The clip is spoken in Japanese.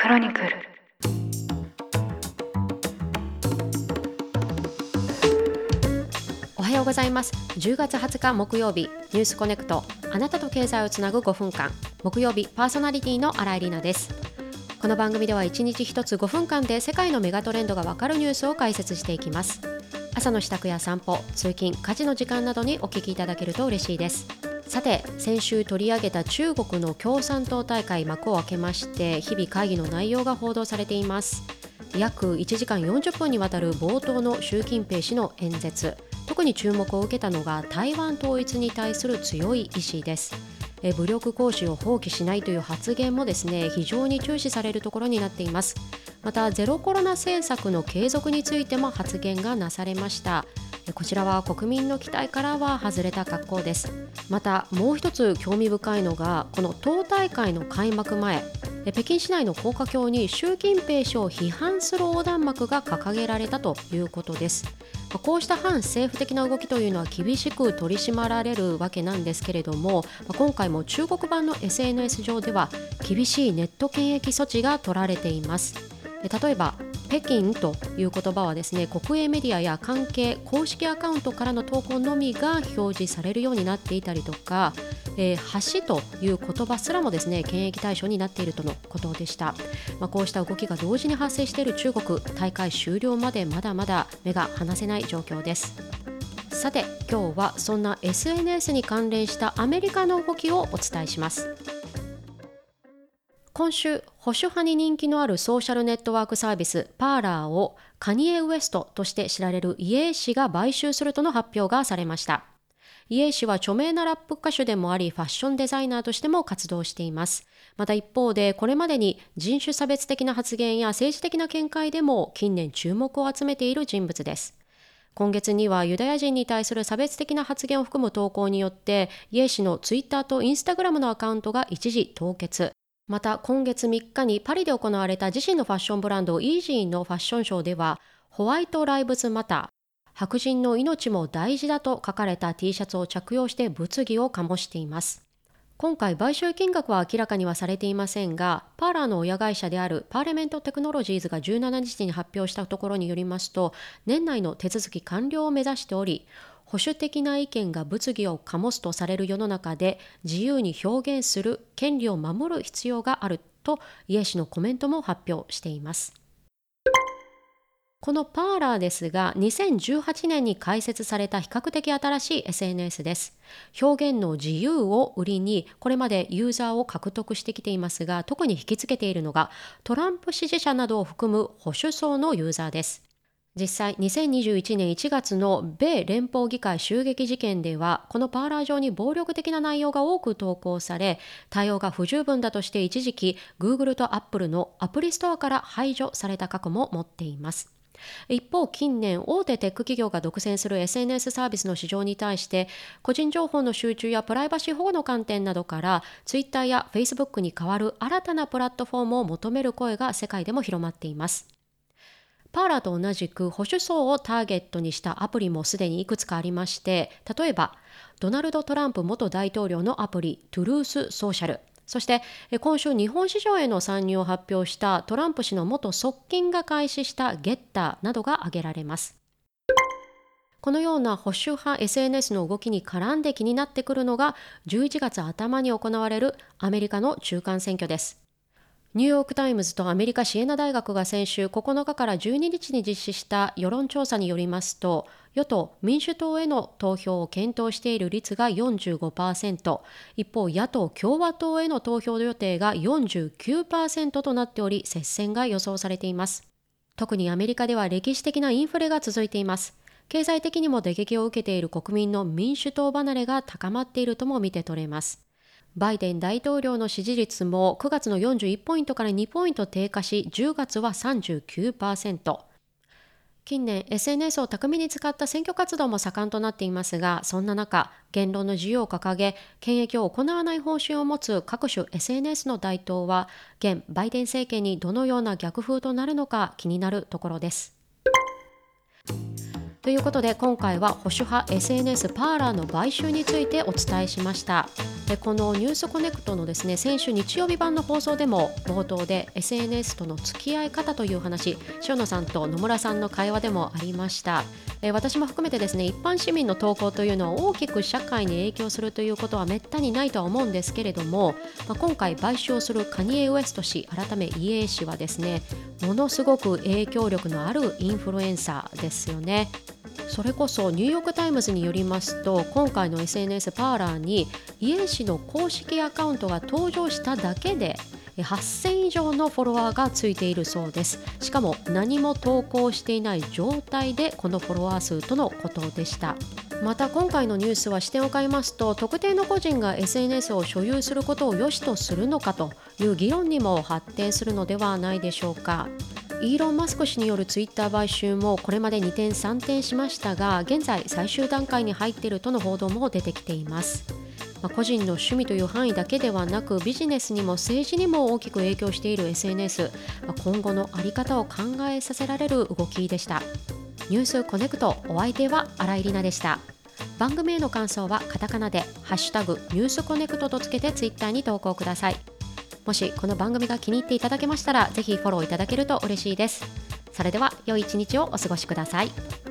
クロニクル。おはようございます。10月20日木曜日ニュースコネクト。あなたと経済をつなぐ5分間。木曜日パーソナリティの新井里奈です。この番組では1日1つ5分間で世界のメガトレンドがわかるニュースを解説していきます。朝の支度や散歩通勤家事の時間などにお聞きいただけると嬉しいです。さて先週取り上げた中国の共産党大会幕を開けまして日々会議の内容が報道されています。約1時間40分にわたる冒頭の習近平氏の演説。特に注目を受けたのが台湾統一に対する強い意志です。武力行使を放棄しないという発言もですね非常に注視されるところになっています。またゼロコロナ政策の継続についても発言がなされました。こちらは国民の期待からは外れた格好です。またもう一つ興味深いのがこの党大会の開幕前北京市内の高架橋に習近平氏を批判する横断幕が掲げられたということです。こうした反政府的な動きというのは厳しく取り締まられるわけなんですけれども今回も中国版の SNS 上では厳しいネット検疫措置が取られています。例えば北京という言葉はですね国営メディアや関係公式アカウントからの投稿のみが表示されるようになっていたりとか、えー、橋という言葉すらもですね検疫対象になっているとのことでした、まあ、こうした動きが同時に発生している中国大会終了までまだまだ目が離せない状況です。さて今日はそんな SNS に関連したアメリカの動きをお伝えします。今週保守派に人気のあるソーシャルネットワークサービスパーラーをカニエ・ウエストとして知られるイエー氏が買収するとの発表がされました。イエー氏は著名なラップ歌手でもありファッションデザイナーとしても活動しています。また一方でこれまでに人種差別的な発言や政治的な見解でも近年注目を集めている人物です。今月にはユダヤ人に対する差別的な発言を含む投稿によってイエー氏のツイッターとインスタグラムのアカウントが一時凍結。また今月3日にパリで行われた自身のファッションブランドイージーのファッションショーではホワイトライブズマター白人の命も大事だと書かれた T シャツを着用して物議を醸しています。今回買収金額は明らかにはされていませんがパーラーの親会社であるパーレメントテクノロジーズが17日に発表したところによりますと年内の手続き完了を目指しており保守的な意見が物議を醸すとされる世の中で自由に表現する権利を守る必要があるとイエ氏のコメントも発表しています。このパーラーですが、2018年に開設された比較的新しい SNS です。表現の自由を売りに、これまでユーザーを獲得してきていますが、特に引きつけているのが、トランプ支持者などを含む保守層のユーザーです。実際2021年1月の米連邦議会襲撃事件ではこのパーラー上に暴力的な内容が多く投稿され対応が不十分だとして一時期 Google と Apple のアプリストアから排除された過去も持っています。一方近年大手テック企業が独占する SNS サービスの市場に対して個人情報の集中やプライバシー保護の観点などから Twitter や Facebook に代わる新たなプラットフォームを求める声が世界でも広まっています。パーラと同じく保守層をターゲットにしたアプリもすでにいくつかありまして例えばドナルド・トランプ元大統領のアプリトゥルース・ソーシャル。そして今週日本市場への参入を発表したトランプ氏の元側近が開始したゲッターなどが挙げられます。このような保守派 SNS の動きに絡んで気になってくるのが11月頭に行われるアメリカの中間選挙です。ニューヨーク・タイムズとアメリカ・シエナ大学が先週9日から12日に実施した世論調査によりますと、与党・民主党への投票を検討している率が45%、一方、野党・共和党への投票予定が49%となっており、接戦が予想されています。特にアメリカでは歴史的なインフレが続いています。経済的にも打撃を受けている国民の民主党離れが高まっているとも見て取れます。バイデン大統領の支持率も9月の41ポイントから2ポイント低下し、10月は39%。近年 SNS を巧みに使った選挙活動も盛んとなっていますが、そんな中、言論の自由を掲げ、検疫を行わない方針を持つ各種 SNS の台頭は、現バイデン政権にどのような逆風となるのか気になるところです。ということで今回は保守派 SNS パーラーの買収についてお伝えしました。でこのニュースコネクトのですね先週日曜日版の放送でも冒頭で SNS との付き合い方という話塩野さんと野村さんの会話でもありました。私も含めてですね一般市民の投稿というのは大きく社会に影響するということはめったにないとは思うんですけれども、まあ、今回買収をするカニエ・ウエスト氏改めイエー氏はですねものすごく影響力のあるインフルエンサーですよね。それこそニューヨーク・タイムズによりますと今回の SNS パーラーにイエ氏の公式アカウントが登場しただけで8000以上のフォロワーがついているそうです。しかも何も投稿していない状態でこのフォロワー数とのことでした。また今回のニュースは視点を変えますと特定の個人が SNS を所有することを良しとするのかという議論にも発展するのではないでしょうか。イーロン・マスク氏によるツイッター買収もこれまで2点3転しましたが現在最終段階に入っているとの報道も出てきています、まあ、個人の趣味という範囲だけではなくビジネスにも政治にも大きく影響している SNS、まあ、今後の在り方を考えさせられる動きでした。ニュースコネクトお相手は新井里奈でした。番組への感想はカタカナで「ハッシュタグニュースコネクト」とつけてツイッターに投稿ください。もしこの番組が気に入っていただけましたらぜひフォローいただけると嬉しいです。それでは良い一日をお過ごしください。